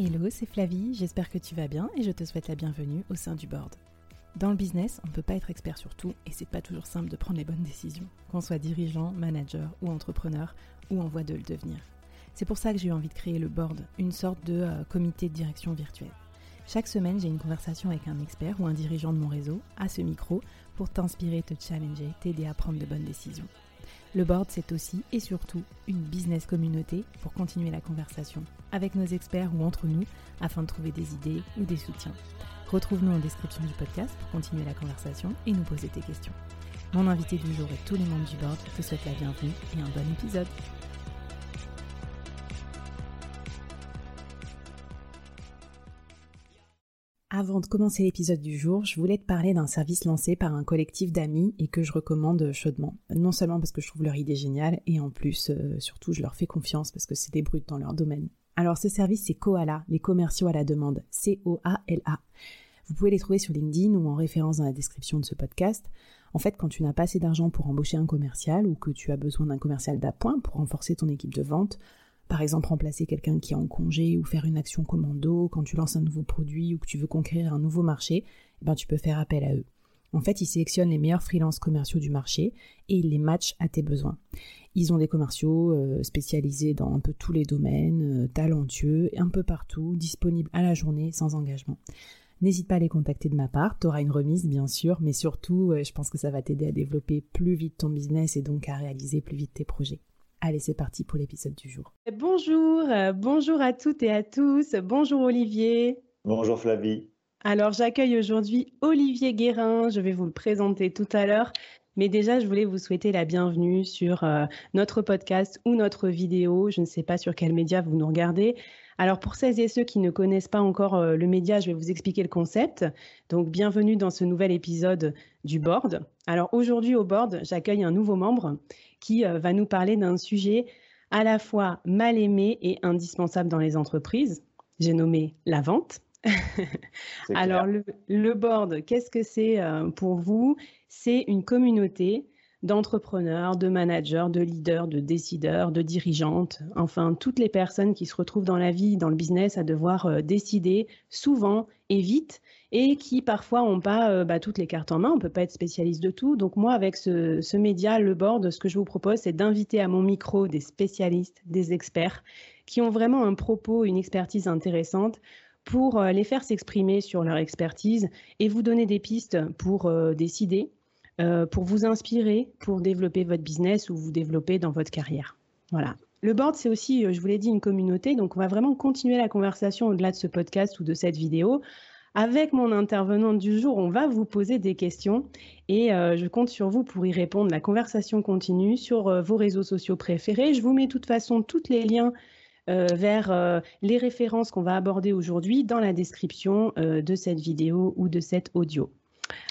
Hello, c'est Flavie, j'espère que tu vas bien et je te souhaite la bienvenue au sein du board. Dans le business, on ne peut pas être expert sur tout et c'est pas toujours simple de prendre les bonnes décisions, qu'on soit dirigeant, manager ou entrepreneur ou en voie de le devenir. C'est pour ça que j'ai eu envie de créer le board, une sorte de euh, comité de direction virtuel. Chaque semaine, j'ai une conversation avec un expert ou un dirigeant de mon réseau à ce micro pour t'inspirer, te challenger, t'aider à prendre de bonnes décisions. Le board, c'est aussi et surtout une business communauté pour continuer la conversation avec nos experts ou entre nous afin de trouver des idées ou des soutiens. Retrouve-nous en description du podcast pour continuer la conversation et nous poser tes questions. Mon invité du jour et tous les membres du board te souhaitent la bienvenue et un bon épisode. Avant de commencer l'épisode du jour, je voulais te parler d'un service lancé par un collectif d'amis et que je recommande chaudement. Non seulement parce que je trouve leur idée géniale, et en plus, euh, surtout, je leur fais confiance parce que c'est des brutes dans leur domaine. Alors ce service, c'est Koala, les commerciaux à la demande. C-O-A-L-A. Vous pouvez les trouver sur LinkedIn ou en référence dans la description de ce podcast. En fait, quand tu n'as pas assez d'argent pour embaucher un commercial ou que tu as besoin d'un commercial d'appoint pour renforcer ton équipe de vente, par exemple, remplacer quelqu'un qui est en congé ou faire une action commando quand tu lances un nouveau produit ou que tu veux conquérir un nouveau marché, eh ben, tu peux faire appel à eux. En fait, ils sélectionnent les meilleurs freelances commerciaux du marché et ils les matchent à tes besoins. Ils ont des commerciaux euh, spécialisés dans un peu tous les domaines, euh, talentueux, un peu partout, disponibles à la journée sans engagement. N'hésite pas à les contacter de ma part, tu auras une remise bien sûr, mais surtout, je pense que ça va t'aider à développer plus vite ton business et donc à réaliser plus vite tes projets. Allez, c'est parti pour l'épisode du jour. Bonjour, euh, bonjour à toutes et à tous. Bonjour Olivier. Bonjour Flavie. Alors, j'accueille aujourd'hui Olivier Guérin. Je vais vous le présenter tout à l'heure. Mais déjà, je voulais vous souhaiter la bienvenue sur euh, notre podcast ou notre vidéo. Je ne sais pas sur quel média vous nous regardez. Alors pour celles et ceux qui ne connaissent pas encore euh, le média, je vais vous expliquer le concept. Donc bienvenue dans ce nouvel épisode du board. Alors aujourd'hui au board, j'accueille un nouveau membre qui euh, va nous parler d'un sujet à la fois mal aimé et indispensable dans les entreprises. J'ai nommé la vente. Alors le, board, qu'est-ce que c'est euh, pour vous? C'est une communauté d'entrepreneurs, de managers, de leaders, de décideurs, de dirigeantes, enfin toutes les personnes qui se retrouvent dans la vie, dans le business, à devoir euh, décider souvent et vite et qui parfois n'ont pas euh, bah, toutes les cartes en main. On ne peut pas être spécialiste de tout. Donc moi, avec ce, média, le board, ce que je vous propose, c'est d'inviter à mon micro des spécialistes, des experts qui ont vraiment un propos, une expertise intéressante pour euh, les faire s'exprimer sur leur expertise et vous donner des pistes pour décider euh, pour vous inspirer, pour développer votre business ou vous développer dans votre carrière. Voilà. Le board, c'est aussi, euh, je vous l'ai dit, une communauté. Donc, on va vraiment continuer la conversation au-delà de ce podcast ou de cette vidéo. Avec mon intervenante du jour, on va vous poser des questions et euh, je compte sur vous pour y répondre. La conversation continue sur vos réseaux sociaux préférés. Je vous mets de toute façon tous les liens vers les références qu'on va aborder aujourd'hui dans la description de cette vidéo ou de cet audio.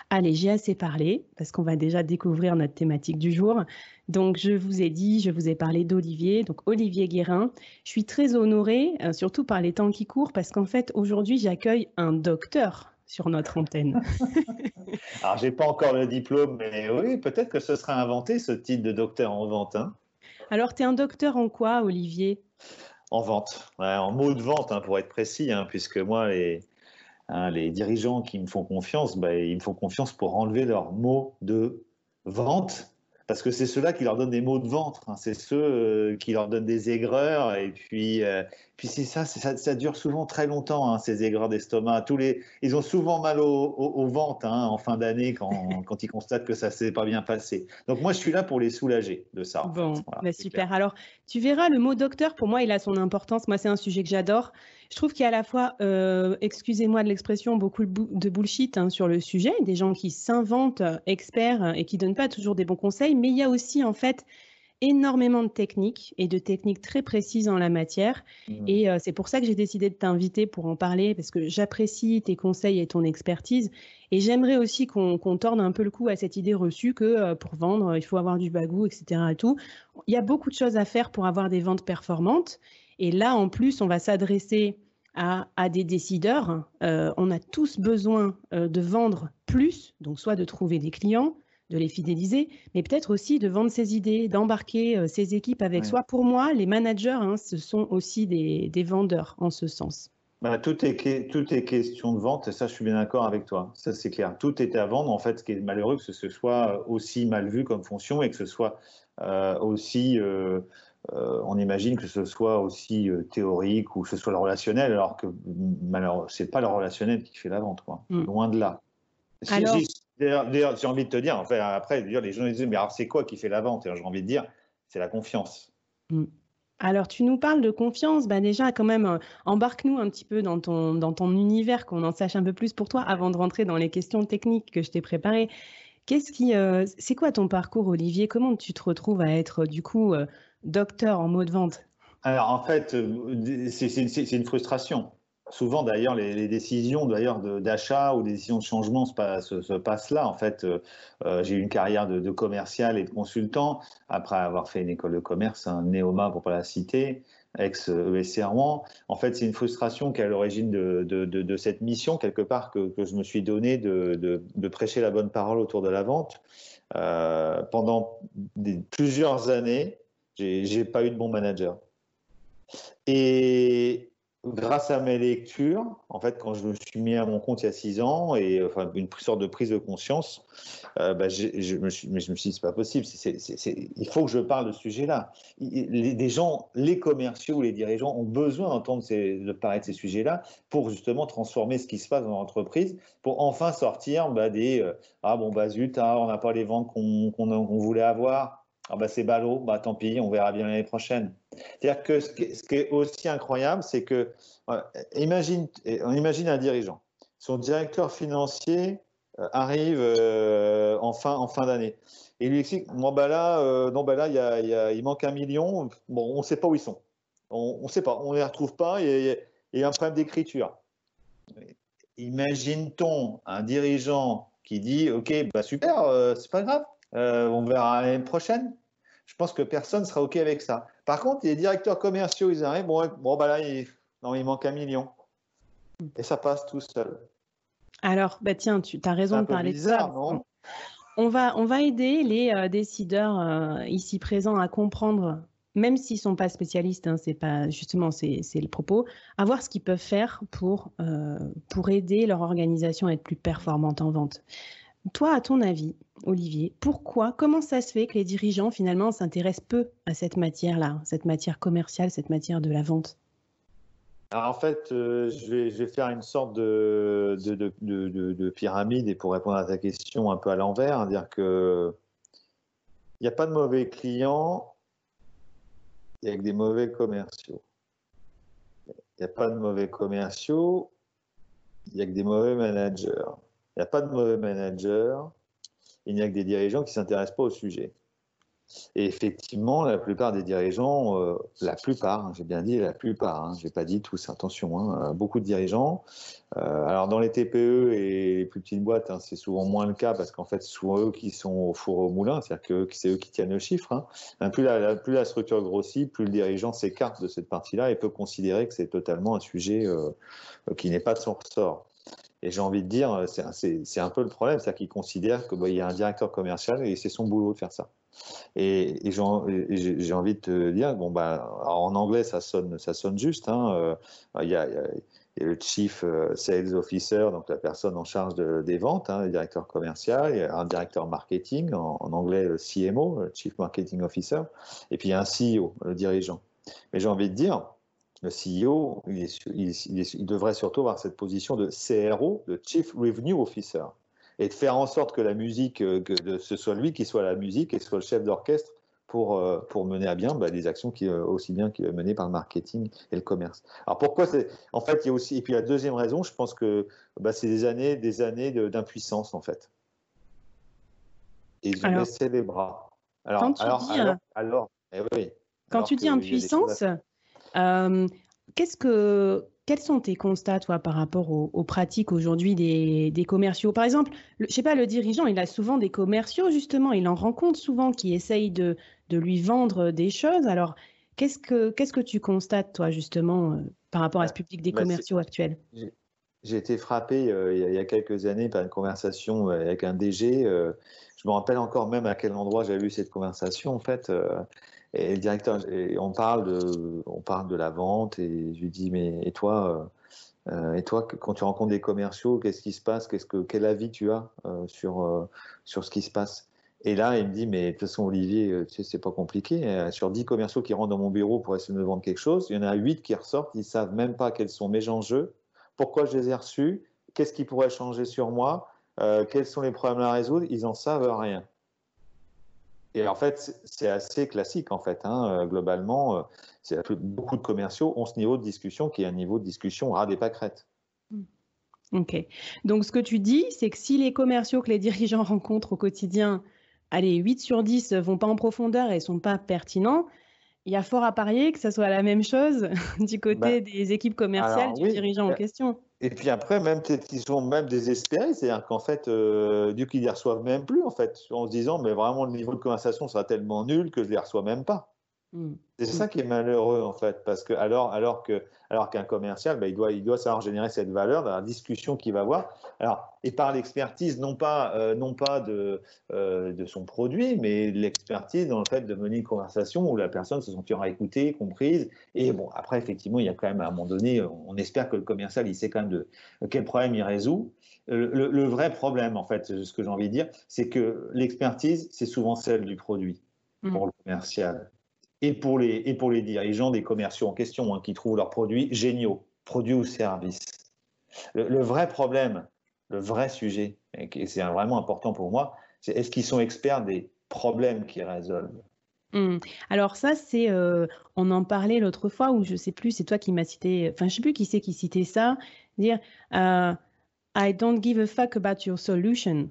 Allez, j'ai assez parlé parce qu'on va déjà découvrir notre thématique du jour. Donc, je vous ai dit, je vous ai parlé d'Olivier, donc Olivier Guérin. Je suis très honorée, euh, surtout par les temps qui courent, parce qu'en fait, aujourd'hui, j'accueille un docteur sur notre antenne. Alors, j'ai pas encore le diplôme, mais oui, peut-être que ce sera inventé, ce titre de docteur en vente. Hein. Alors, tu es un docteur en quoi, Olivier? En vente, en mots de vente, hein, pour être précis, hein, puisque moi, les, Hein, les dirigeants qui me font confiance, ben, ils me font confiance pour enlever leurs mots de vente parce que c'est ceux-là qui leur donnent des mots de ventre, hein. c'est ceux euh, qui leur donnent des aigreurs, et puis, euh, puis c'est ça, ça, ça, dure souvent très longtemps, hein, ces aigreurs d'estomac. Tous les, ils ont souvent mal au, au, ventre hein, en fin d'année quand, quand, ils constatent que ça s'est pas bien passé. Donc moi, je suis là pour les soulager de ça. Bon, bah, super. Alors, tu verras, le mot docteur, pour moi, il a son importance. Moi, c'est un sujet que j'adore. Je trouve qu'il y a à la fois, euh, excusez-moi de l'expression, beaucoup de bullshit sur le sujet, des gens qui s'inventent experts et qui donnent pas toujours des bons conseils, mais il y a aussi en fait énormément de techniques et de techniques très précises en la matière. Mmh. Et euh, c'est pour ça que j'ai décidé de t'inviter pour en parler, parce que j'apprécie tes conseils et ton expertise. Et j'aimerais aussi qu'on qu torde un peu le coup à cette idée reçue que euh, pour vendre, il faut avoir du bagou, etc. Et tout. Il y a beaucoup de choses à faire pour avoir des ventes performantes. Et là, en plus, on va s'adresser à, à, des décideurs. Euh, on a tous besoin de vendre plus, donc soit de trouver des clients, de les fidéliser, mais peut-être aussi de vendre ses idées, d'embarquer ses équipes avec soi. Pour moi, les managers, hein, ce sont aussi des, vendeurs en ce sens. bah, tout, est, tout est question de vente, et ça, je suis bien d'accord avec toi. Ça, c'est clair. Tout est à vendre. En fait, ce qui est malheureux, que ce soit aussi mal vu comme fonction et que ce soit euh, aussi, euh, euh, on imagine que ce soit aussi théorique ou que ce soit le relationnel, alors que malheureusement, c'est pas le relationnel qui fait la vente, quoi. Mm. Loin de là. D'ailleurs, j'ai envie de te dire, enfin, après, les gens disent, mais alors c'est quoi qui fait la vente? J'ai envie de dire, c'est la confiance. Mm. Alors, tu nous parles de confiance. Bah déjà, quand même, euh, embarque-nous un petit peu dans ton, dans ton univers, qu'on en sache un peu plus pour toi, avant de rentrer dans les questions techniques que je t'ai préparées. Qu'est-ce qui, euh, c'est quoi ton parcours, Olivier? Comment tu te retrouves à être, du coup, euh, docteur en mots de vente Alors, en fait, c'est une frustration. Souvent, d'ailleurs, les, décisions d'ailleurs d'achat ou des décisions de changement se, passent là. En fait, euh, euh, j'ai eu une carrière de, commercial et de consultant après avoir fait une école de commerce, un Néoma pour pas la citer, ex ESC Rouen. En fait, c'est une frustration qui est à l'origine de, cette mission quelque part que, je me suis donné de, prêcher la bonne parole autour de la vente. Euh, pendant plusieurs années, j'ai pas eu de bon manager. Et grâce à mes lectures, en fait, quand je me suis mis à mon compte il y a six ans, et enfin une sorte de prise de conscience, euh, bah, je, me suis, mais je me suis dit c'est pas possible. il faut que je parle de ce sujet-là. Les, gens, les commerciaux, les dirigeants ont besoin d'entendre de parler de ces sujets-là pour justement transformer ce qui se passe dans l'entreprise, pour enfin sortir bah, des euh, ah bon bah zut, ah, on n'a pas les ventes qu'on voulait avoir. Ah bah c'est ballot, bah tant pis, on verra bien l'année prochaine. C'est-à-dire que ce qui, est, aussi incroyable, c'est que imagine, on imagine un dirigeant, son directeur financier euh, arrive euh, en fin, en fin d'année. Et lui explique, bon bah là, euh, bah là, il, manque un million, bon, on ne sait pas où ils sont. On ne sait pas, on les retrouve pas, il y a un problème d'écriture. Imagine-t-on un dirigeant qui dit, ok, bah super, c'est pas grave, euh, on verra l'année prochaine. Je pense que personne sera OK avec ça. Par contre, les directeurs commerciaux, ils arrivent, bon, bon bah là, il, non, il manque un million. Et ça passe tout seul. Alors, bah tiens, tu as raison de parler de ça. Non? On va, on va aider les euh, décideurs euh, ici présents à comprendre, même s'ils ne sont pas spécialistes, hein, c'est pas justement c'est le propos, à voir ce qu'ils peuvent faire pour, pour aider leur organisation à être plus performante en vente. Toi, à ton avis, Olivier, pourquoi, comment ça se fait que les dirigeants finalement s'intéressent peu à cette matière-là, cette matière commerciale, cette matière de la vente? Alors en fait, euh, je, vais, faire une sorte de, de, pyramide et pour répondre à ta question un peu à l'envers, hein, dire que il n'y a pas de mauvais clients, il y a que des mauvais commerciaux. Il n'y a pas de mauvais commerciaux, il n'y a que des mauvais managers. Il n'y a pas de mauvais manager, il n'y a que des dirigeants qui ne s'intéressent pas au sujet. Et effectivement, la plupart des dirigeants, euh, la plupart, hein, j'ai bien dit la plupart, hein, je n'ai pas dit tous, attention, hein, euh, beaucoup de dirigeants. Euh, alors dans les TPE et les plus petites boîtes, c'est souvent moins le cas parce qu'en fait, c'est souvent eux qui sont au four au moulin, c'est-à-dire que c'est eux qui tiennent le chiffre. Plus, la, structure grossit, plus le dirigeant s'écarte de cette partie-là et peut considérer que c'est totalement un sujet qui n'est pas de son ressort. Et j'ai envie de dire, c'est un peu le problème, c'est-à-dire qu'il considère qu'il bah, y a un directeur commercial et c'est son boulot de faire ça. Et, j'ai envie de te dire, bon, bah, en anglais, ça sonne, ça sonne juste. Hein, euh, il, y a, le Chief euh, Sales Officer, donc la personne en charge des ventes, hein, le directeur commercial, il y a un directeur marketing, en, anglais le CMO, le Chief Marketing Officer, et puis il y a un CEO, le dirigeant. Mais j'ai envie de dire, le CEO, il, devrait surtout avoir cette position de CRO, de Chief Revenue Officer, et de faire en sorte que la musique, euh, que ce soit lui qui soit la musique et soit le chef d'orchestre pour, euh, pour mener à bien bah, des actions qui, euh, aussi bien qui menées par le marketing et le commerce. Alors pourquoi c'est En fait, il y a aussi, et puis la deuxième raison, je pense que bah, c'est des années, des années d'impuissance en fait. Et ils ont les bras. Alors, quand tu alors, dis, alors, eh oui, quand tu dis impuissance, euh, qu'est-ce que, quels sont tes constats, toi, par rapport aux, pratiques aujourd'hui des, commerciaux? Par exemple, je je sais pas, le dirigeant, il a souvent des commerciaux, justement, il en rencontre souvent qui essayent de, lui vendre des choses. Alors, qu'est-ce que, qu'est-ce que tu constates, toi, justement, euh, par rapport à ce public des bah, commerciaux actuels? J'ai été frappé euh, il, y a, quelques années par une conversation avec un DG. je me rappelle encore même à quel endroit j'avais eu cette conversation, en fait. Et le directeur, on parle de, on parle de la vente et je lui dis mais et toi, et toi, quand tu rencontres des commerciaux, qu'est-ce qui se passe? Qu'est-ce que, Quel avis tu as sur, sur ce qui se passe? Et là, il me dit, mais de toute façon, Olivier, tu c'est pas compliqué. Sur 10 commerciaux qui rentrent dans mon bureau pour essayer de me vendre quelque chose, il y en a 8 qui ressortent, ils savent même pas quels sont mes enjeux, pourquoi je les ai reçus, qu'est-ce qui pourrait changer sur moi, quels sont les problèmes à résoudre, ils en savent rien. Et en fait, c'est assez classique, en fait. Hein, globalement, beaucoup de commerciaux ont ce niveau de discussion qui est un niveau de discussion ras des pâquerettes. Mmh. Ok. Donc, ce que tu dis, c'est que si les commerciaux que les dirigeants rencontrent au quotidien, allez, 8 sur 10 vont pas en profondeur et ne sont pas pertinents, il y a fort à parier que ça soit la même chose du côté bah, des équipes commerciales du dirigeant en question. Et puis après, même peut-être qu'ils sont même désespérés, c'est-à-dire qu'en fait, euh, du coup, ils les reçoivent même plus, en fait, en se disant, mais vraiment, le niveau de conversation sera tellement nul que je les reçois même pas. C'est ça mmh. qui est malheureux en fait, parce que alors, alors que alors qu'un commercial, bah, il doit il doit savoir générer cette valeur dans la discussion qu'il va avoir. Alors et par l'expertise non pas euh, non pas de euh, de son produit, mais l'expertise dans le fait de mener une conversation où la personne se sentira écoutée, comprise. Et bon après effectivement il y a quand même à un moment donné, on espère que le commercial il sait quand même de quel problème il résout. Le, le vrai problème en fait, ce que j'ai envie de dire, c'est que l'expertise c'est souvent celle du produit mmh. pour le commercial et pour les, et pour les dirigeants des commerciaux en question hein, qui trouvent leurs produits géniaux, produits ou services. Le, vrai problème, le vrai sujet, et c'est vraiment important pour moi, c'est est-ce qu'ils sont experts des problèmes qu'ils résolvent? Mmh. Alors ça, c'est, euh, on en parlait l'autre fois, ou je sais plus, c'est toi qui m'as cité, enfin je sais plus qui c'est qui citait ça, dire euh, I don't give a fuck about your solution.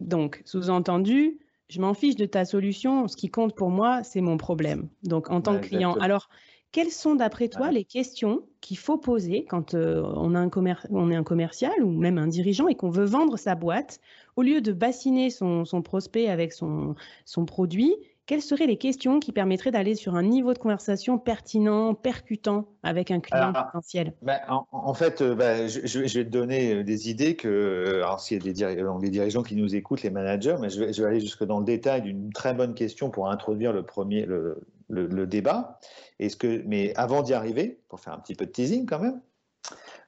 Donc, sous-entendu, je m'en fiche de ta solution. Ce qui compte pour moi, c'est mon problème. Donc, en tant que client. Alors, quelles sont, d'après toi, les questions qu'il faut poser quand euh, on, a un on est un commercial ou même un dirigeant et qu'on veut vendre sa boîte? Au lieu de bassiner son, prospect avec son, son produit, quelles seraient les questions qui permettraient d'aller sur un niveau de conversation pertinent, percutant avec un client potentiel? ben, en, fait, euh, ben, je, vais te donner euh, des idées que, euh, alors s'il y a des, dirigeants qui nous écoutent, les managers, mais je vais, aller jusque dans le détail d'une très bonne question pour introduire le premier, le, débat. ce que, mais avant d'y arriver, pour faire un petit peu de teasing quand même,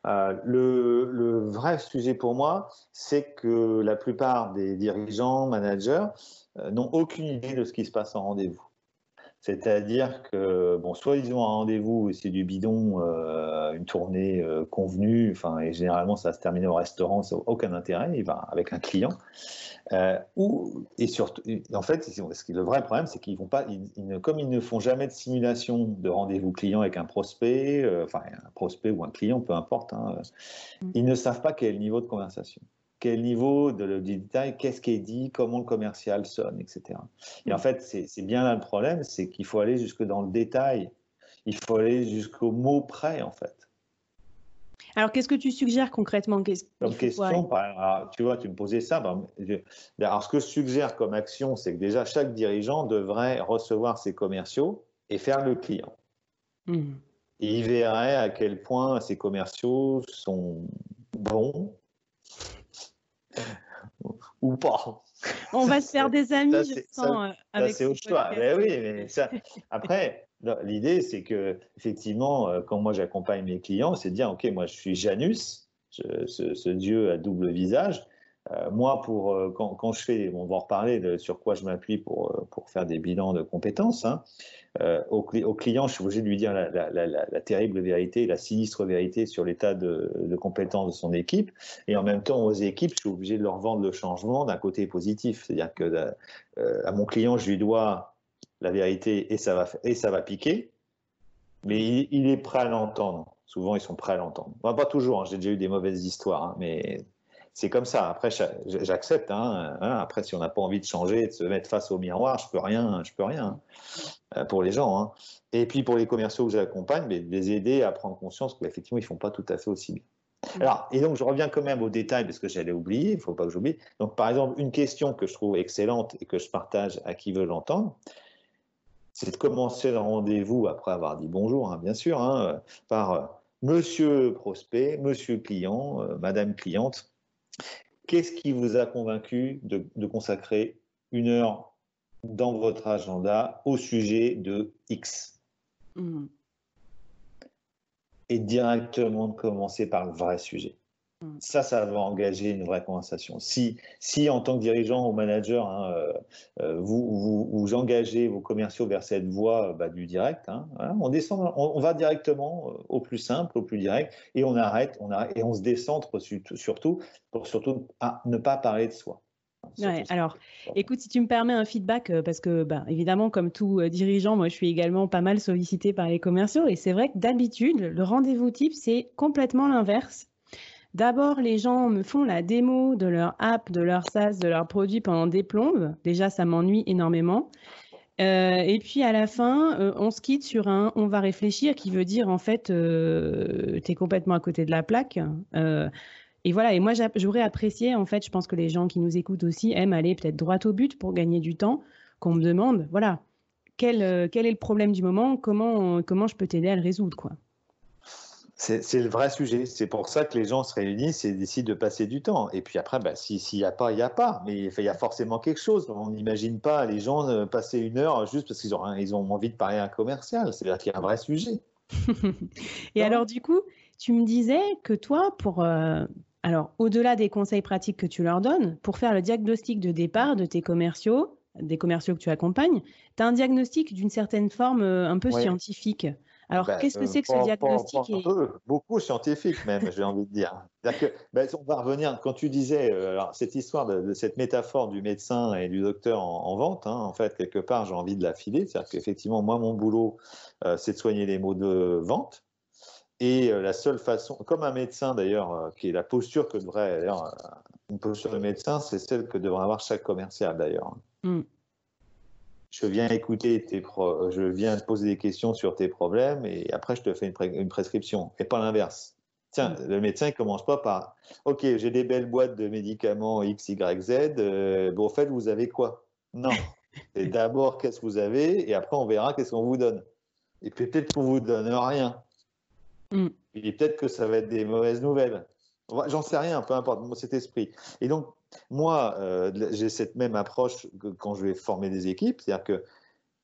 le, le, vrai sujet pour moi, c'est que la plupart des dirigeants, managers, euh, n'ont aucune idée de ce qui se passe en rendez-vous. C'est-à-dire que, bon, soit ils ont un rendez-vous et c'est du bidon, euh, une tournée euh, convenue, enfin, et généralement ça se termine au restaurant, ça n'a aucun intérêt, il va avec un client. ou, et surtout, en fait, le vrai problème, c'est qu'ils vont pas, comme ils ne font jamais de simulation de rendez-vous client avec un prospect, enfin, un prospect ou un client, peu importe, hein, mm. ils ne savent pas quel est le niveau de conversation quel niveau de, détail, qu'est-ce qui est dit, comment le commercial sonne, etc. Et en mm. fait, c'est bien là le problème, c'est qu'il faut aller jusque dans le détail, il faut aller jusqu'au mot près, en fait. Alors, qu'est-ce que tu suggères concrètement? Comme question, tu vois, tu me posais ça. Ben, alors, ce que je suggère comme action, c'est que déjà, chaque dirigeant devrait recevoir ses commerciaux et faire le client. Mm. Et il verrait à quel point ses commerciaux sont bons, ou pas. On va se faire des amis, je sens, euh, avec C'est autre chose. Ben oui, mais ça, après, l'idée, c'est que effectivement, euh, quand moi j'accompagne mes clients, c'est de dire, OK, moi je suis Janus, ce, dieu à double visage. Euh, moi, pour, quand, je fais, on va en reparler sur quoi je m'appuie pour, pour faire des bilans de compétences, hein, euh, au, client, je suis obligé de lui dire la, terrible vérité, la sinistre vérité sur l'état de, de compétence de son équipe. Et en même temps, aux équipes, je suis obligé de leur vendre le changement d'un côté positif. C'est-à-dire que euh, à mon client, je lui dois la vérité et ça va, et ça va piquer, mais il, est prêt à l'entendre. Souvent, ils sont prêts à l'entendre. pas toujours, hein, j'ai déjà eu des mauvaises histoires, hein, mais c'est comme ça. Après, j'accepte. Hein, Après, si on n'a pas envie de changer, de se mettre face au miroir, je peux rien, je peux rien euh, pour les gens. Hein. Et puis pour les commerciaux que j'accompagne, de les aider à prendre conscience qu'effectivement, ils font pas tout à fait aussi bien. Mmh. Alors, et donc je reviens quand même au détail parce que j'allais oublier, il ne faut pas que j'oublie. Donc, par exemple, une question que je trouve excellente et que je partage à qui veut l'entendre, c'est de commencer le rendez-vous après avoir dit bonjour, hein, bien sûr, hein, par euh, Monsieur prospect, Monsieur client, euh, Madame cliente, Qu'est-ce qui vous a convaincu de, consacrer une heure dans votre agenda au sujet de X? Hmm. et directement de commencer par le vrai sujet. Mm. Ça, ça va engager une vraie conversation. Si, si en tant que dirigeant ou manager, hein, euh, euh, vous, vous, engagez vos commerciaux vers cette voie bah, du direct, hein, on, descend, on, va directement euh, au plus simple, au plus direct, et on arrête, on arrête et on se décentre surtout pour surtout ne pas parler de soi. Ouais, alors, écoute, si tu me permets un feedback, parce que, bah, évidemment, comme tout dirigeant, moi, je suis également pas mal sollicité par les commerciaux, et c'est vrai que d'habitude, le rendez-vous type, c'est complètement l'inverse. D'abord, les gens me font la démo de leur app, de leur SaaS, de leur produit pendant des plombes. Déjà, ça m'ennuie énormément. Euh, et puis à la fin, euh, on se quitte sur un on va réfléchir qui veut dire en fait, euh, tu es complètement à côté de la plaque. et voilà, et moi j'aurais apprécié, en fait, je pense que les gens qui nous écoutent aussi aiment aller peut-être droit au but pour gagner du temps, qu'on me demande, voilà, quel, quel est le problème du moment, comment, comment je peux t'aider à le résoudre, quoi? C'est le vrai sujet. C'est pour ça que les gens se réunissent et décident de passer du temps. Et puis après, bah, s'il n'y a pas, il n'y a pas. Mais il y a forcément quelque chose. On n'imagine pas les gens euh, passer une heure juste parce qu'ils ont, ils ont envie de parler à un commercial. C'est-à-dire qu'il y a un vrai sujet. et alors, du coup, tu me disais que toi, pour. Euh, alors, au-delà des conseils pratiques que tu leur donnes, pour faire le diagnostic de départ de tes commerciaux, des commerciaux que tu accompagnes, tu as un diagnostic d'une certaine forme euh, un peu scientifique. Alors, ben, qu'est-ce que euh, c'est que ce diagnostic Beaucoup scientifique même, j'ai envie de dire. Que, ben, on va revenir, quand tu disais, euh, alors, cette histoire de, cette métaphore du médecin et du docteur en, vente, hein, en fait, quelque part, j'ai envie de la filer. C'est-à-dire qu'effectivement, moi, mon boulot, euh, c'est de soigner les maux de vente. Et la seule façon, comme un médecin d'ailleurs, qui est la posture que devrait, d'ailleurs, une posture de médecin, c'est celle que devrait avoir chaque commercial d'ailleurs. Mmh je viens écouter tes je viens te poser des questions sur tes problèmes et après je te fais une, prescription et pas l'inverse. Tiens, mm. le médecin ne commence pas par OK, j'ai des belles boîtes de médicaments X, Y, Z. Euh, bon, en fait, vous avez quoi? Non. C'est d'abord qu'est-ce que vous avez? Et après on verra qu'est-ce qu'on vous donne. Et puis peut-être qu'on vous donne rien. Mm. Et peut-être que ça va être des mauvaises nouvelles. J'en sais rien, peu importe, cet esprit. Et donc, moi, euh, j'ai cette même approche que quand je vais former des équipes, c'est-à-dire que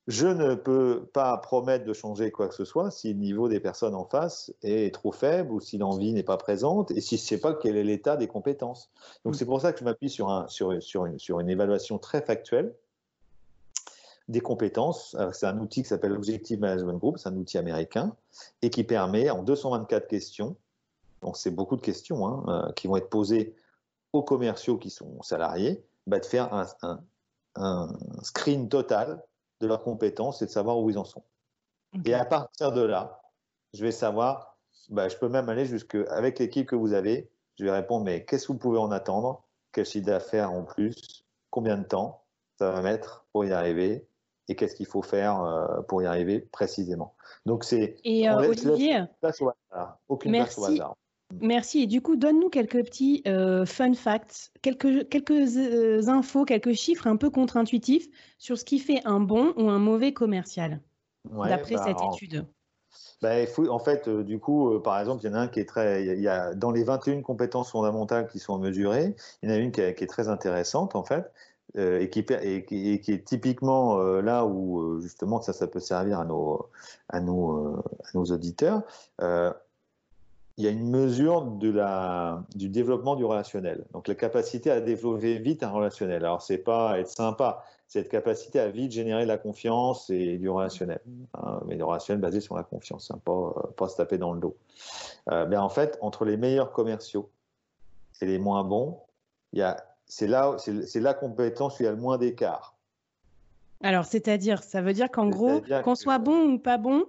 je ne peux pas promettre de changer quoi que ce soit si le niveau des personnes en face est trop faible ou si l'envie n'est pas présente et si je ne sais pas quel est l'état des compétences. Donc mm. c'est pour ça que je m'appuie sur, un, sur, sur, une, sur une évaluation très factuelle des compétences. C'est un outil qui s'appelle Objective Management Group, c'est un outil américain et qui permet en 224 questions, donc c'est beaucoup de questions hein, euh, qui vont être posées aux commerciaux qui sont salariés bah, de faire un, screen total de leurs compétences et de savoir où ils en sont. Et à partir de là, je vais savoir, bah, je peux même aller jusque avec l'équipe que vous avez, je vais répondre, mais qu'est-ce que vous pouvez en attendre? Quel chiffre d'affaires en plus? Combien de temps ça va mettre pour y arriver? Et qu'est-ce qu'il faut faire euh, pour y arriver précisément? Donc c'est... Et euh, Olivier, aucune merci. place au hasard. Merci. Et du coup, donne-nous quelques petits euh, fun facts, quelques, quelques euh, infos, quelques chiffres un peu contre-intuitifs sur ce qui fait un bon ou un mauvais commercial, d'après bah, cette étude. Bah, en fait, euh, du coup, par exemple, il y en a un qui est très. Il y a, dans les 21 compétences fondamentales qui sont mesurées, il y en a une qui, est très intéressante, en fait, et, qui, et, qui, est typiquement là où, justement, ça, ça peut servir à nos, à nos, à nos auditeurs il y a une mesure de la, du développement du relationnel. Donc la capacité à développer vite un relationnel. Alors c'est pas être sympa, c'est cette capacité à vite générer de la confiance et du relationnel. Hein, mais du relationnel basé sur la confiance, hein, pas, pas se taper dans le dos. Euh, ben en fait, entre les meilleurs commerciaux et les moins bons, c'est là, c'est la compétence où il y a le moins d'écart. Alors, c'est-à-dire, ça veut dire qu'en gros, qu'on soit bon ou pas bon,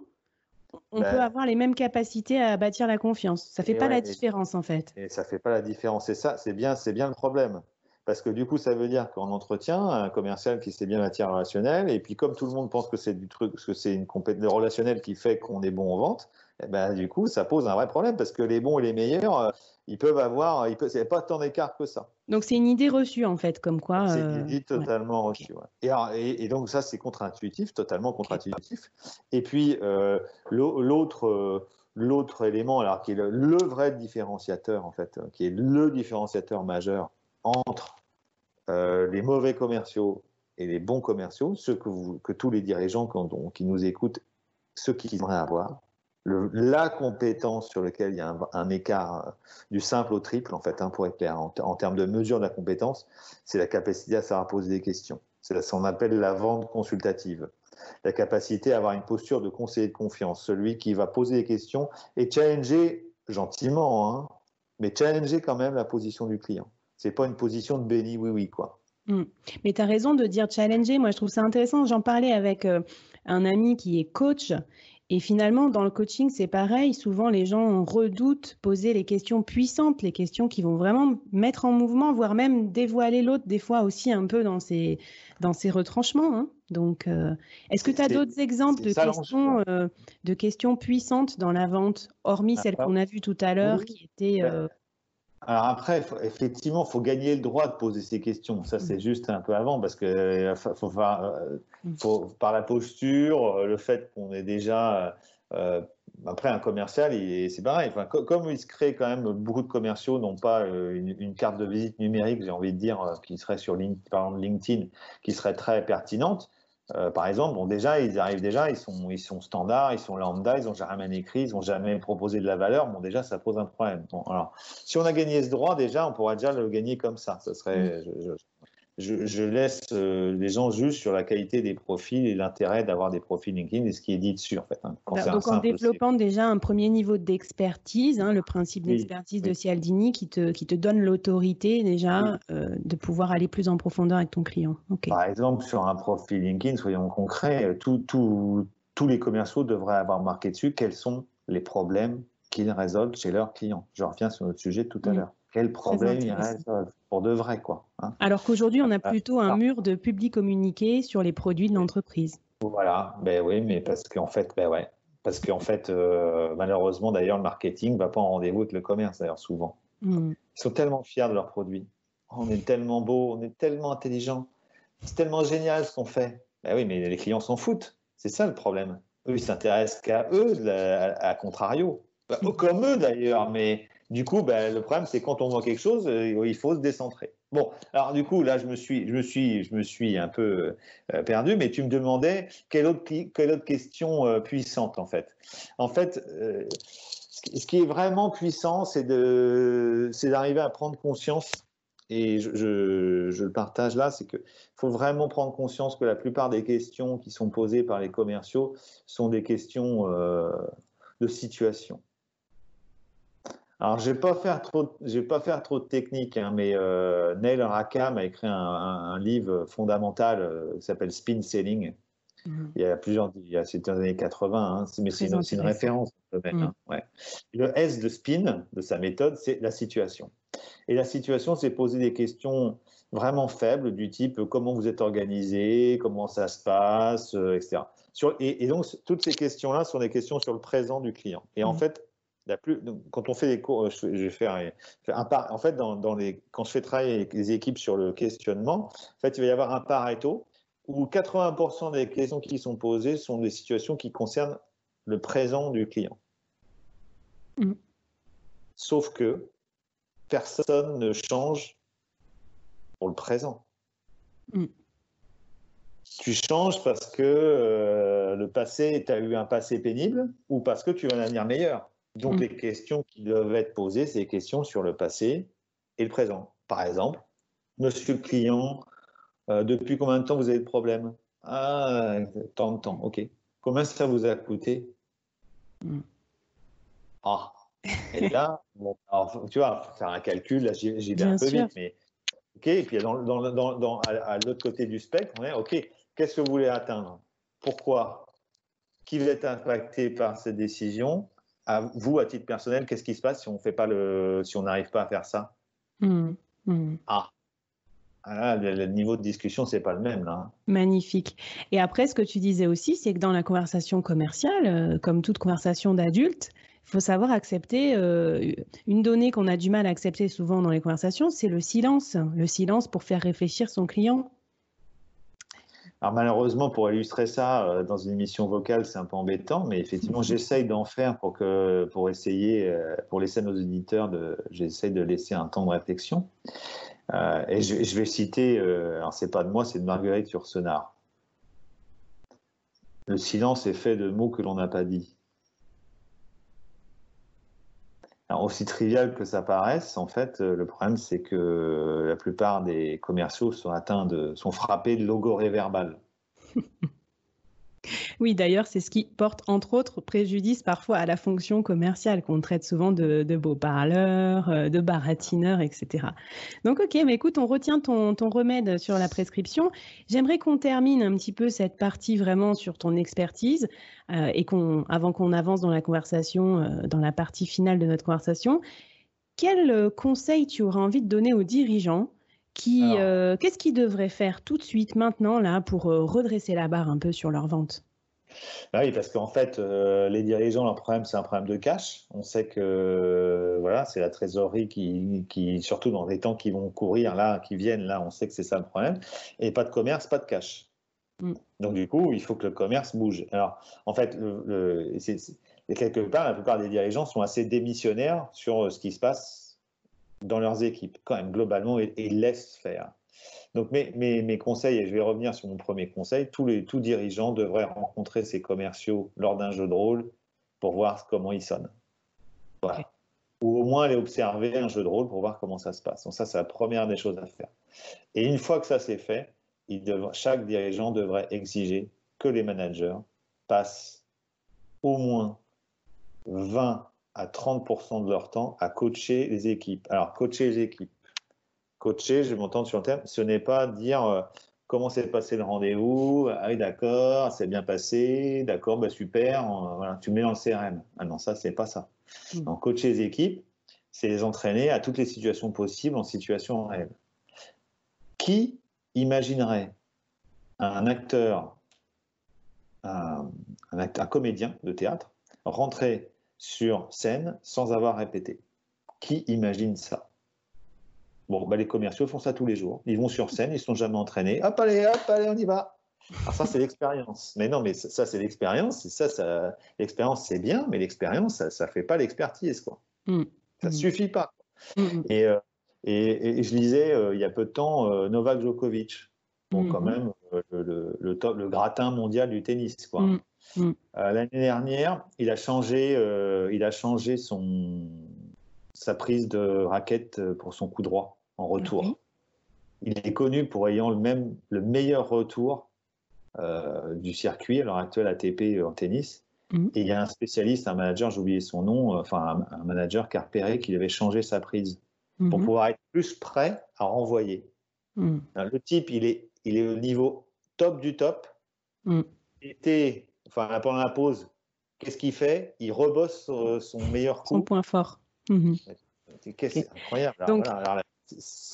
on peut ben avoir les mêmes capacités à bâtir la confiance. Ça fait pas la différence en fait. Et ça fait pas la différence. Et ça, c'est bien, c'est bien le problème. Parce que du coup, ça veut dire qu'en entretien, un commercial qui sait bien matière relationnelle, et puis comme tout le monde pense que c'est du truc, que c'est une compétence relationnelle qui fait qu'on est bon en vente, eh ben, du coup, ça pose un vrai problème parce que les bons et les meilleurs, euh, ils peuvent avoir, il n'y a pas tant d'écart que ça. Donc c'est une idée reçue en fait, comme quoi. C'est une euh, idée totalement reçue. Et, donc ça, c'est contre-intuitif, totalement contre-intuitif. Et puis euh, l'autre. L'autre élément, alors qui est le, vrai différenciateur en fait, qui est le différenciateur majeur entre les mauvais commerciaux et les bons commerciaux, ceux que, vous, que tous les dirigeants qui nous écoutent, ceux qu'ils aimeraient avoir, la compétence sur laquelle il y a un, écart euh, du simple au triple, en fait, hein, pour être clair, en, termes de mesure de la compétence, c'est la capacité à savoir poser des questions. C'est ce qu'on appelle la vente consultative. La capacité à avoir une posture de conseiller de confiance, celui qui va poser des questions et challenger gentiment, hein, mais challenger quand même la position du client. C'est pas une position de béni oui oui quoi. Mmh. Mais tu as raison de dire challenger. Moi, je trouve ça intéressant. J'en parlais avec euh, un ami qui est coach et finalement, dans le coaching, c'est pareil. Souvent, les gens redoutent poser les questions puissantes, les questions qui vont vraiment mettre en mouvement, voire même dévoiler l'autre, des fois aussi un peu dans ses, dans ses retranchements. Hein. Donc, euh, est-ce que tu as d'autres exemples de questions, euh, de questions puissantes dans la vente, hormis ah, celles qu'on a vues tout à l'heure, qui étaient ben, alors après, effectivement, il faut gagner le droit de poser ces questions. Ça, c'est juste un peu avant, parce que euh, faut, euh, faut, par la posture, euh, le fait qu'on est déjà... après, un commercial, c'est pareil. Comme il se crée quand même, beaucoup de commerciaux n'ont pas une, carte de visite numérique, j'ai envie de dire, qui serait sur LinkedIn, qui serait très pertinente, euh, par exemple, bon, déjà, ils arrivent déjà, ils sont, ils sont standards, ils sont lambda, ils n'ont jamais écrit, ils n'ont jamais proposé de la valeur. Bon, déjà, ça pose un problème. Bon, alors, si on a gagné ce droit, déjà, on pourra déjà le gagner comme ça. Ça serait, mm je, laisse euh, les gens juger sur la qualité des profils et l'intérêt d'avoir des profils LinkedIn et ce qui est dit dessus en fait. Hein, donc en développant déjà un premier niveau d'expertise, hein, le principe d'expertise de Cialdini qui te, qui te donne l'autorité déjà euh, de pouvoir aller plus en profondeur avec ton client. Par exemple, sur un profil LinkedIn, soyons concrets, euh, tous les commerciaux devraient avoir marqué dessus quels sont les problèmes qu'ils résolvent chez leurs clients. Je reviens sur notre sujet tout à l'heure. Quel problème ils résolvent pour de vrai, quoi. Hein. Alors qu'aujourd'hui, on a ah, plutôt un ah. mur de public communiqué sur les produits de l'entreprise. Voilà, ben oui, mais parce qu'en fait, ben ouais, parce qu'en fait, euh, malheureusement, d'ailleurs, le marketing ne va pas en rendez-vous avec le commerce, d'ailleurs, souvent. Hmm. Ils sont tellement fiers de leurs produits. On est tellement beau, on est tellement intelligent. C'est tellement génial ce qu'on fait. Ben oui, mais les clients s'en foutent. C'est ça le problème. Eux, ils s'intéressent qu'à eux, à, contrario. Ben, comme eux, d'ailleurs, mais du coup, ben, le problème, c'est quand on voit quelque chose, euh, il faut se décentrer. Bon, alors du coup, là, je me suis, je me suis, je me suis un peu euh, perdu, mais tu me demandais quelle autre, question euh, puissante, en fait. En fait, ce qui est vraiment puissant, c'est d'arriver à prendre conscience, et je, je le partage là, c'est qu'il faut vraiment prendre conscience que la plupart des questions qui sont posées par les commerciaux sont des questions de situation. Alors, je ne vais, pas faire trop, vais pas faire trop de technique, hein, mais euh, Neil Rackham a écrit un, livre fondamental euh, qui s'appelle Spin Selling. Mhm. Il y a plusieurs, il y a, c'était dans les années 80, hein, mais c'est une, référence. Mhm. Hein, ouais. Le S de Spin, de sa méthode, c'est la situation. Et la situation, c'est poser des questions vraiment faibles du type comment vous êtes organisé, comment ça se passe, euh, etc. Sur, et, donc, toutes ces questions-là sont des questions sur le présent du client. Et en mhm. Plus, quand on fait des cours, je, vais faire un, par, en fait, dans, les, quand je fais travailler avec les équipes sur le questionnement, en fait, il va y avoir un Pareto où 80% des questions qui sont posées sont des situations qui concernent le présent du client. Mm. Sauf que personne ne change pour le présent. Mm. Tu changes parce que euh, le passé, tu as eu un passé pénible ou parce que tu veux un avenir meilleur. Donc, mm. les questions qui doivent être posées, c'est des questions sur le passé et le présent. Par exemple, monsieur le client, euh, depuis combien de temps vous avez de problème Ah, tant de temps, ok. Combien ça vous a coûté? Mm. Ah, et là, tu vois, faire un calcul, là, j'y vais un peu vite, mais ok. Et puis, dans, dans, à, l'autre côté du spectre, on est ok. Qu'est-ce que vous voulez atteindre? Pourquoi? Qui va être impacté par cette décision? Vous, à titre personnel, qu'est-ce qui se passe si on fait pas le, si on n'arrive pas à faire ça? Mmh, mmh. Ah. ah le, niveau de discussion, c'est pas le même là. Hein. Magnifique. Et après, ce que tu disais aussi, c'est que dans la conversation commerciale, euh, comme toute conversation d'adulte, il faut savoir accepter euh, une donnée qu'on a du mal à accepter souvent dans les conversations, c'est le silence. Le silence pour faire réfléchir son client. Alors malheureusement, pour illustrer ça euh, dans une émission vocale, c'est un peu embêtant, mais effectivement, j'essaye d'en faire pour que, pour essayer, euh, pour laisser à nos auditeurs, j'essaye de laisser un temps de réflexion. Euh, et je, vais citer, alors c'est pas de moi, c'est de Marguerite Yourcenar. Le silence est fait de mots que l'on n'a pas dit. Alors, aussi trivial que ça paraisse, en fait, le problème, c'est que la plupart des commerciaux sont atteints de, sont frappés de logorée verbale. Oui, d'ailleurs, c'est ce qui porte entre autres préjudice parfois à la fonction commerciale, qu'on traite souvent de, beaux parleurs, euh, de baratineurs, etc. Donc, ok, mais écoute, on retient ton, remède sur la prescription. J'aimerais qu'on termine un petit peu cette partie vraiment sur ton expertise euh, et qu'on, avant qu'on avance dans la conversation, euh, dans la partie finale de notre conversation, quel conseil tu auras envie de donner aux dirigeants qui, qu'est-ce qu'ils devraient faire tout de suite maintenant là pour redresser la barre un peu sur leur vente? Bah oui, parce qu'en fait, euh, les dirigeants, leur problème, c'est un problème de cash. On sait que voilà, c'est la trésorerie qui, qui, surtout dans les temps qui vont courir, là, qui viennent, là, on sait que c'est ça le problème. Et pas de commerce, pas de cash. Mm. Donc, du coup, il faut que le commerce bouge. Alors, en fait, le, quelque part, la plupart des dirigeants sont assez démissionnaires sur euh, ce qui se passe dans leurs équipes, quand même, globalement, et, et laissent faire. Donc mes, mes, conseils, et je vais revenir sur mon premier conseil, tous les tous dirigeants devraient rencontrer ses commerciaux lors d'un jeu de rôle pour voir comment ils sonnent. Ou au moins aller observer un jeu de rôle pour voir comment ça se passe. Donc ça, c'est la première des choses à faire. Et une fois que ça c'est fait, il chaque dirigeant devrait exiger que les managers passent au moins 20 à 30% de leur temps à coacher les équipes. Alors, coacher les équipes, coacher, je m'entends sur le terme, ce n'est pas dire euh, comment s'est passé le rendez-vous, ah oui d'accord, c'est bien passé, d'accord, bah super, voilà, tu mets dans le CRM. Ah non, ça, c'est pas ça. Mm. Donc, coacher les équipes, c'est les entraîner à toutes les situations possibles en situation réelle. Qui imaginerait un acteur, un, un comédien de théâtre, rentrer sur scène sans avoir répété? Qui imagine ça? Bon, bah, les commerciaux font ça tous les jours. Ils vont sur scène, ils ne sont jamais entraînés. Hop, allez, hop, allez, on y va. Alors ça, c'est l'expérience. Mais non, mais ça, c'est l'expérience. ça, ça l'expérience, c'est bien, mais l'expérience, ça ne fait pas l'expertise. quoi. Mm. Ça ne mm. suffit pas. Mm, euh, et, et, je lisais euh, il y a peu de temps euh, Novak Djokovic. Bon, quand même, le, le, gratin mondial du tennis. quoi. L'année dernière, il a changé, il a changé son, sa prise de raquette pour son coup droit en retour. Il est connu pour ayant le, même, le meilleur retour euh, du circuit à l'heure actuelle ATP en tennis. Mhm. Et il y a un spécialiste, un manager, j'ai oublié son nom, euh, enfin un, manager qui a repéré qu'il avait changé sa prise pour mhm. pouvoir être plus prêt à renvoyer. Mhm. Le type, il est, il est au niveau top du top. Il était, enfin pendant la pause, qu'est-ce qu'il fait? Il rebosse son meilleur coup. Son point fort. C'est incroyable. Donc,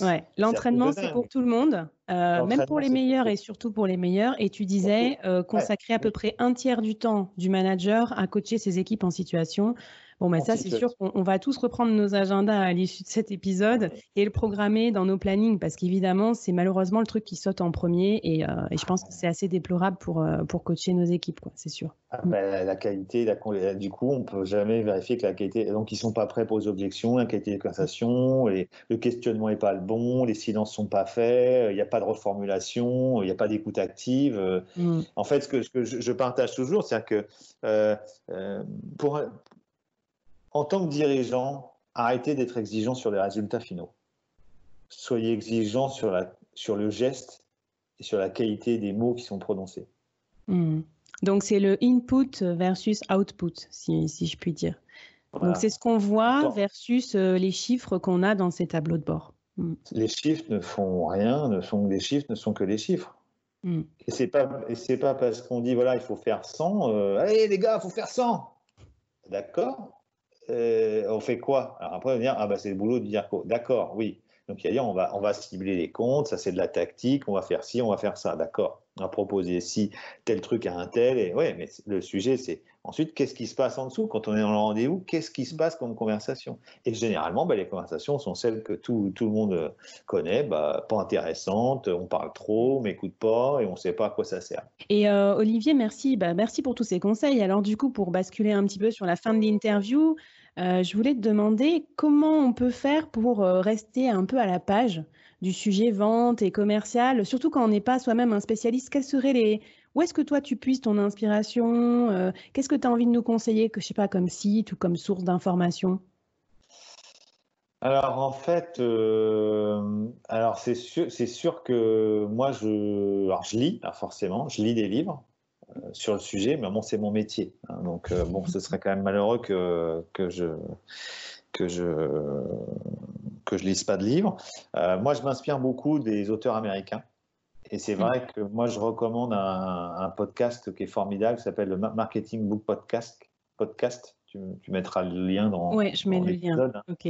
Ouais, l'entraînement, c'est pour tout le monde, euh, même pour les meilleurs et surtout pour les meilleurs. Et tu disais euh, consacrer à peu près un tiers du temps du manager à coacher ses équipes en situation. Bon, ben ça, c'est sûr qu'on va tous reprendre nos agendas à l'issue de cet épisode et le programmer dans nos plannings parce qu'évidemment, c'est malheureusement le truc qui saute en premier et, euh, je pense que c'est assez déplorable pour, euh, pour coacher nos équipes, c'est sûr. Ah, ben, la qualité, du coup, on ne peut jamais vérifier que la qualité. Donc, ils ne sont pas prêts pour les objections, la qualité des conversations, le questionnement n'est pas le bon, les silences ne sont pas faits, il n'y a pas de reformulation, il n'y a pas d'écoute active. Mm. En fait, ce que, que je, partage toujours, c'est que euh, pour, en tant que dirigeant, arrêtez d'être exigeant sur les résultats finaux. Soyez exigeant sur, la, sur le geste et sur la qualité des mots qui sont prononcés. Hmm. Donc c'est le input versus output, si, je puis dire. Donc c'est ce qu'on voit versus euh, les chiffres qu'on a dans ces tableaux de bord. Hmm. Les chiffres ne font rien, ne sont, les chiffres ne sont que les chiffres. Hmm. Et c'est pas et c'est pas parce qu'on dit voilà il faut faire 100, euh, allez les gars il faut faire 100. D'accord euh, on fait quoi? Alors après, on va dire, ah bah c'est le boulot de dire quoi? D'accord, oui. Donc il y a on va, on va cibler les comptes, ça c'est de la tactique, on va faire ci, on va faire ça, d'accord. On va proposer si tel truc à un tel, et mais le sujet c'est ensuite qu'est-ce qui se passe en dessous? Quand on est dans le rendez-vous, qu'est-ce qui se passe comme conversation? Et généralement, bah, les conversations sont celles que tout, tout le monde connaît, bah, pas intéressantes, on parle trop, on m'écoute pas et on ne sait pas à quoi ça sert. Et euh, Olivier, merci, bah, merci pour tous ces conseils. Alors du coup, pour basculer un petit peu sur la fin de l'interview, euh, je voulais te demander comment on peut faire pour euh, rester un peu à la page du sujet vente et commercial, surtout quand on n'est pas soi-même un spécialiste. Quels seraient les où est-ce que toi tu puisses ton inspiration euh, Qu'est-ce que tu as envie de nous conseiller, que je sais pas comme site ou comme source d'information? Alors en fait, alors c'est sûr, c'est sûr que moi je, alors je lis, forcément, je lis des livres sur le sujet, mais bon c'est mon métier, hein. donc euh, bon ce serait quand même malheureux que que je que je que je lise pas de livres. moi je m'inspire beaucoup des auteurs américains. Et c'est vrai que moi, je recommande un, un podcast qui est formidable, qui s'appelle le Marketing Book Podcast. podcast tu, mettras le lien dans. Oui, je mets le lien. Ok.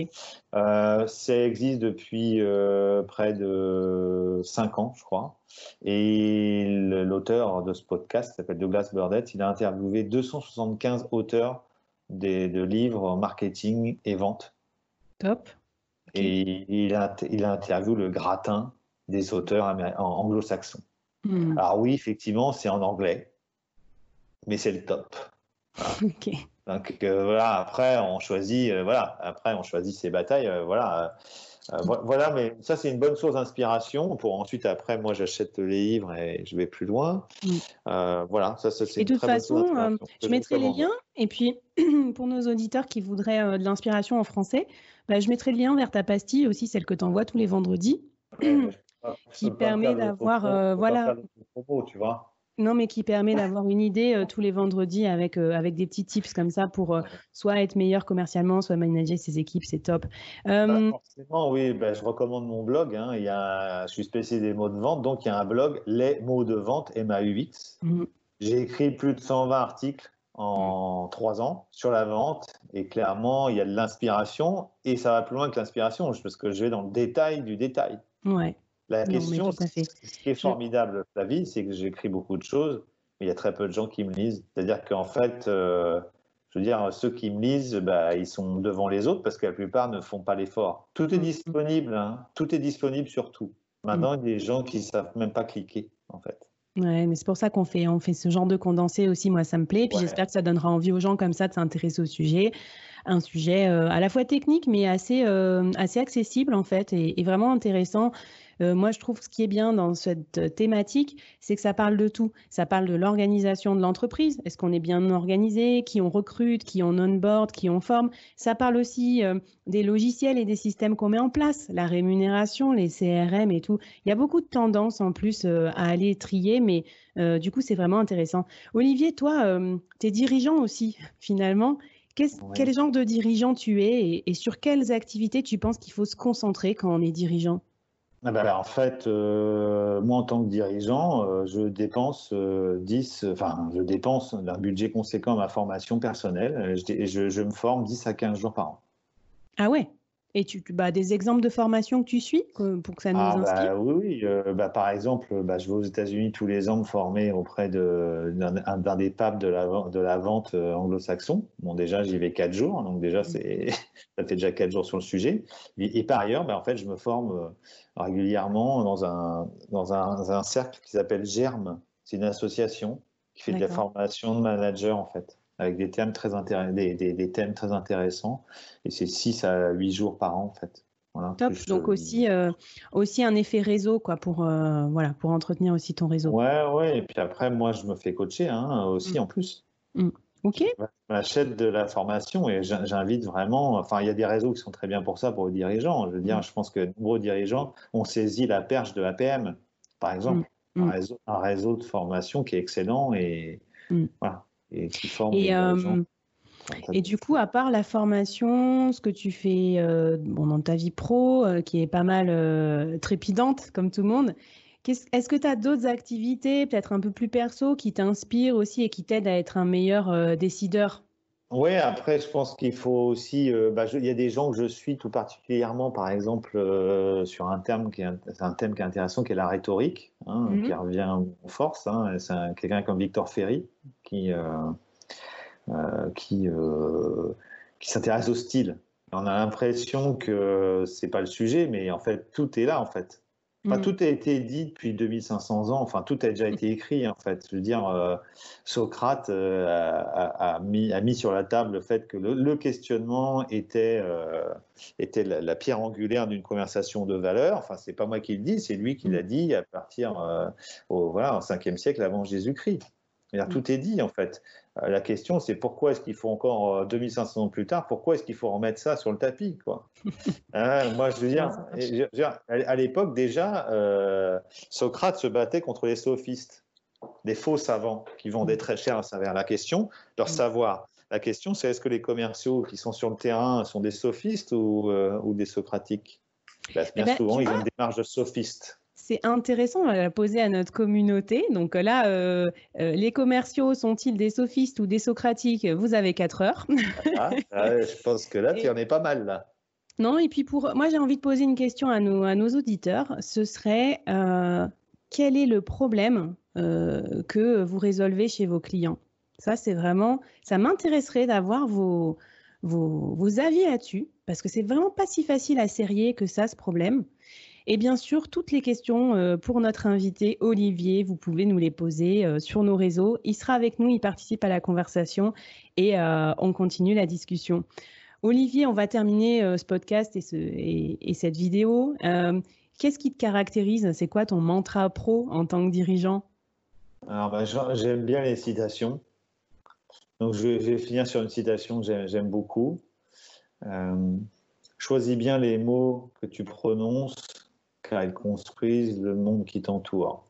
Euh, ça existe depuis euh, près de 5 ans, je crois. Et l'auteur de ce podcast s'appelle Douglas Burdett. Il a interviewé 275 auteurs de livres marketing et vente. Top. Et il a, il a interviewé le gratin des auteurs anglo-saxons. Hmm. Alors oui, effectivement, c'est en anglais, mais c'est le top. Donc euh, voilà, après on choisit, euh, voilà, après on choisit ses batailles, euh, voilà. voilà, mais ça c'est une bonne source d'inspiration pour ensuite après moi j'achète les livres et je vais plus loin. Mm. voilà, ça, c'est. Et de toute façon, je mettrai les liens et puis pour nos auditeurs qui voudraient de l'inspiration en français, bah, je mettrai le lien vers ta pastille aussi, celle que tu envoies tous les vendredis, qui permet d'avoir voilà. tu vois. Non, mais qui permet d'avoir une idée euh, tous les vendredis avec, euh, avec des petits tips comme ça pour euh, soit être meilleur commercialement, soit manager ses équipes, c'est top. Bah, forcément, oui, bah, je recommande mon blog. Hein. Il y a, je suis spécialisé des mots de vente, donc il y a un blog, Les mots de vente, MAUX. Mmh. J'ai écrit plus de 120 articles en trois ans sur la vente et clairement, il y a de l'inspiration et ça va plus loin que l'inspiration parce que je vais dans le détail du détail. Ouais. La question, ce qui est formidable, Flavie, c'est que j'écris beaucoup de choses, mais il y a très peu de gens qui me lisent. C'est-à-dire qu'en fait, euh, je veux dire, ceux qui me lisent, bah, ils sont devant les autres parce que la plupart ne font pas l'effort. Tout est mm. disponible, hein. tout est disponible sur tout. Maintenant, il y a des gens qui ne savent même pas cliquer, en fait. Ouais, mais c'est pour ça qu'on fait, on fait ce genre de condensé aussi. Moi, ça me plaît. Puis j'espère que ça donnera envie aux gens comme ça de s'intéresser au sujet. Un sujet euh, à la fois technique, mais assez, euh, assez accessible, en fait, et vraiment intéressant. Euh, moi, je trouve ce qui est bien dans cette euh, thématique, c'est que ça parle de tout. Ça parle de l'organisation de l'entreprise. Est-ce qu'on est bien organisé? Qui on recrute? Qui on onboard? Qui on forme? Ça parle aussi euh, des logiciels et des systèmes qu'on met en place, la rémunération, les CRM et tout. Il y a beaucoup de tendances en plus à aller trier, mais du coup, c'est vraiment intéressant. Olivier, toi, tu es dirigeant aussi, finalement. Quel genre de dirigeant tu es et sur quelles activités tu penses qu'il faut se concentrer quand on est dirigeant? Ah bah, en fait, euh, moi en tant que dirigeant, euh, je dépense 10, euh, enfin, je dépense d'un budget conséquent à ma formation personnelle. Je, je, je, me forme 10 à 15 jours par an. Ah ouais? Et tu, bah, des exemples de formation que tu suis pour que ça nous ah, bah, inspire? Oui, oui. Euh, bah, par exemple, bah, je vais aux États-Unis tous les ans me former auprès d'un des papes de la, de la vente euh, anglo-saxon. Bon, déjà, j'y vais quatre jours, donc déjà, mmh. c'est ça fait déjà quatre jours sur le sujet. Et, par ailleurs, bah, en fait, je me forme euh, régulièrement dans un, dans un, un cercle qui s'appelle GERM. C'est une association qui fait de la formation de manager, en fait avec des thèmes très, des, des, thèmes très intéressants. Et c'est 6 à 8 jours par an, en fait. Voilà, Top, donc aussi, euh, aussi un effet réseau quoi, pour, euh, voilà, pour entretenir aussi ton réseau. Ouais, ouais, et puis après, moi, je me fais coacher hein, aussi mm. en plus. Mm. Ok. J'achète de la formation et j'invite vraiment, enfin, il y a des réseaux qui sont très bien pour ça, pour les dirigeants. Je veux dire, mm. je pense que nombreux dirigeants ont saisi la perche de l'APM, par exemple. Un, réseau, un réseau de formation qui est excellent et voilà et qui forment et, euh, et du coup, à part la formation, ce que tu fais euh, bon, dans ta vie pro, euh, qui est pas mal trépidante comme tout le monde, est-ce que tu as d'autres activités, peut-être un peu plus perso, qui t'inspirent aussi et qui t'aident à être un meilleur décideur? Oui, après, je pense qu'il faut aussi. Euh, bah, il y a des gens que je suis tout particulièrement, par exemple, euh, sur un thème, qui est un, thème qui est intéressant, qui est la rhétorique, hein, mmh qui revient en force. Hein, c'est quelqu'un comme Victor Ferry qui, euh, qui, qui s'intéresse au style. On a l'impression que c'est pas le sujet, mais en fait, tout est là, en fait. Mm. Tout a été dit depuis 2500 ans, enfin tout a déjà été écrit en fait. Je veux dire, euh, Socrate euh, a, mis, a, mis, sur la table le fait que le, questionnement était, euh, était la, pierre angulaire d'une conversation de valeur. Enfin, c'est pas moi qui le dis, c'est lui qui l'a mm. dit à partir au voilà, au 5e siècle avant Jésus-Christ. Mm. Tout est dit en fait. Euh, la question, c'est pourquoi est-ce qu'il faut encore 2500 euh, ans plus tard, pourquoi est-ce qu'il faut remettre ça sur le tapis quoi? Hein, Moi, je veux dire, à l'époque déjà, euh, Socrate se battait contre les sophistes, des faux savants qui vendaient très cher à savoir. La question, leur mm. savoir. La question, c'est est-ce que les commerciaux qui sont sur le terrain sont des sophistes ou, des socratiques? Bien eh ben, souvent, ils ont une démarche de sophiste c'est intéressant à poser à notre communauté. Donc là, euh, euh, les commerciaux sont-ils des sophistes ou des socratiques? Vous avez quatre heures. Ah, ah, je pense que là, tu en es pas mal là. Non, et puis pour moi, j'ai envie de poser une question à nos, à nos auditeurs. Ce serait euh, quel est le problème que vous résolvez chez vos clients? Ça, c'est vraiment, ça m'intéresserait d'avoir vos, vos, vos avis là-dessus, parce que c'est vraiment pas si facile à serrer que ça, ce problème. Et bien sûr, toutes les questions euh, pour notre invité Olivier, vous pouvez nous les poser euh, sur nos réseaux. Il sera avec nous, il participe à la conversation et euh, on continue la discussion. Olivier, on va terminer ce podcast et, cette vidéo. Qu'est-ce qui te caractérise? C'est quoi ton mantra pro en tant que dirigeant? Alors, bah, j'aime bien les citations. Donc, je vais, finir sur une citation que j'aime beaucoup. choisis bien les mots que tu prononces car ils construisent le monde qui t'entoure.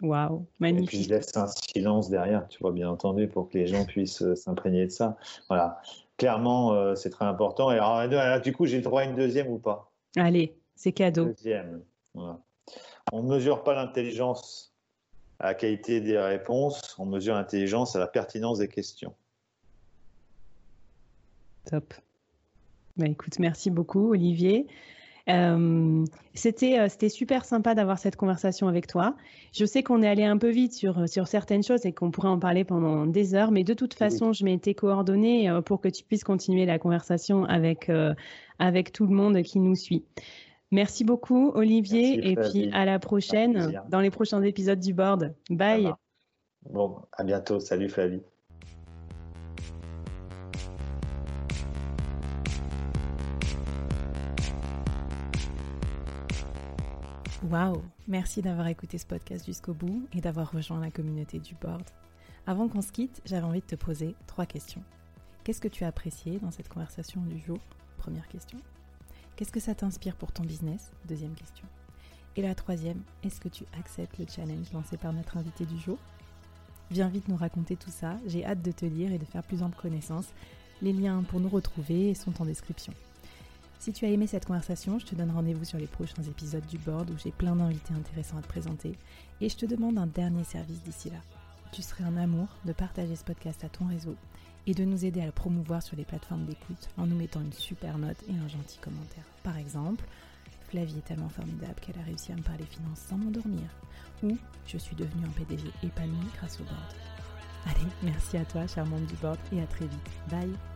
Waouh, magnifique. Et puis je laisse un silence derrière, tu vois, bien entendu, pour que les gens puissent euh, s'imprégner de ça. Voilà. Clairement, euh, c'est très important. Et alors, du coup, j'ai le droit à une deuxième ou pas? Allez, c'est cadeau. Deuxième. On ne mesure pas l'intelligence à la qualité des réponses, on mesure l'intelligence à la pertinence des questions. Top. Bah, écoute, merci beaucoup, Olivier. Euh, c'était, euh, c'était super sympa d'avoir cette conversation avec toi. Je sais qu'on est allé un peu vite sur, euh, sur certaines choses et qu'on pourrait en parler pendant des heures, mais de toute façon, je m'étais coordonnée pour que tu puisses continuer la conversation avec, avec tout le monde qui nous suit. Merci beaucoup, Olivier, et puis à la prochaine dans les prochains épisodes du board. Bye. Bon, à bientôt. Salut, Flavie. Waouh Merci d'avoir écouté ce podcast jusqu'au bout et d'avoir rejoint la communauté du board. Avant qu'on se quitte, j'avais envie de te poser trois questions. Qu'est-ce que tu as apprécié dans cette conversation du jour? Première question. Qu'est-ce que ça t'inspire pour ton business? Deuxième question. Et la troisième, est-ce que tu acceptes le challenge lancé par notre invité du jour? Viens vite nous raconter tout ça, j'ai hâte de te lire et de faire plus ample connaissance. Les liens pour nous retrouver sont en description. Si tu as aimé cette conversation, je te donne rendez-vous sur les prochains épisodes du board où j'ai plein d'invités intéressants à te présenter. Et je te demande un dernier service d'ici là. Tu serais un amour de partager ce podcast à ton réseau et de nous aider à le promouvoir sur les plateformes d'écoute en nous mettant une super note et un gentil commentaire. Par exemple, Flavie est tellement formidable qu'elle a réussi à me parler finances sans m'endormir. Ou je suis devenue un PDG épanoui grâce au board. Allez, merci à toi, charmante du board, et à très vite. Bye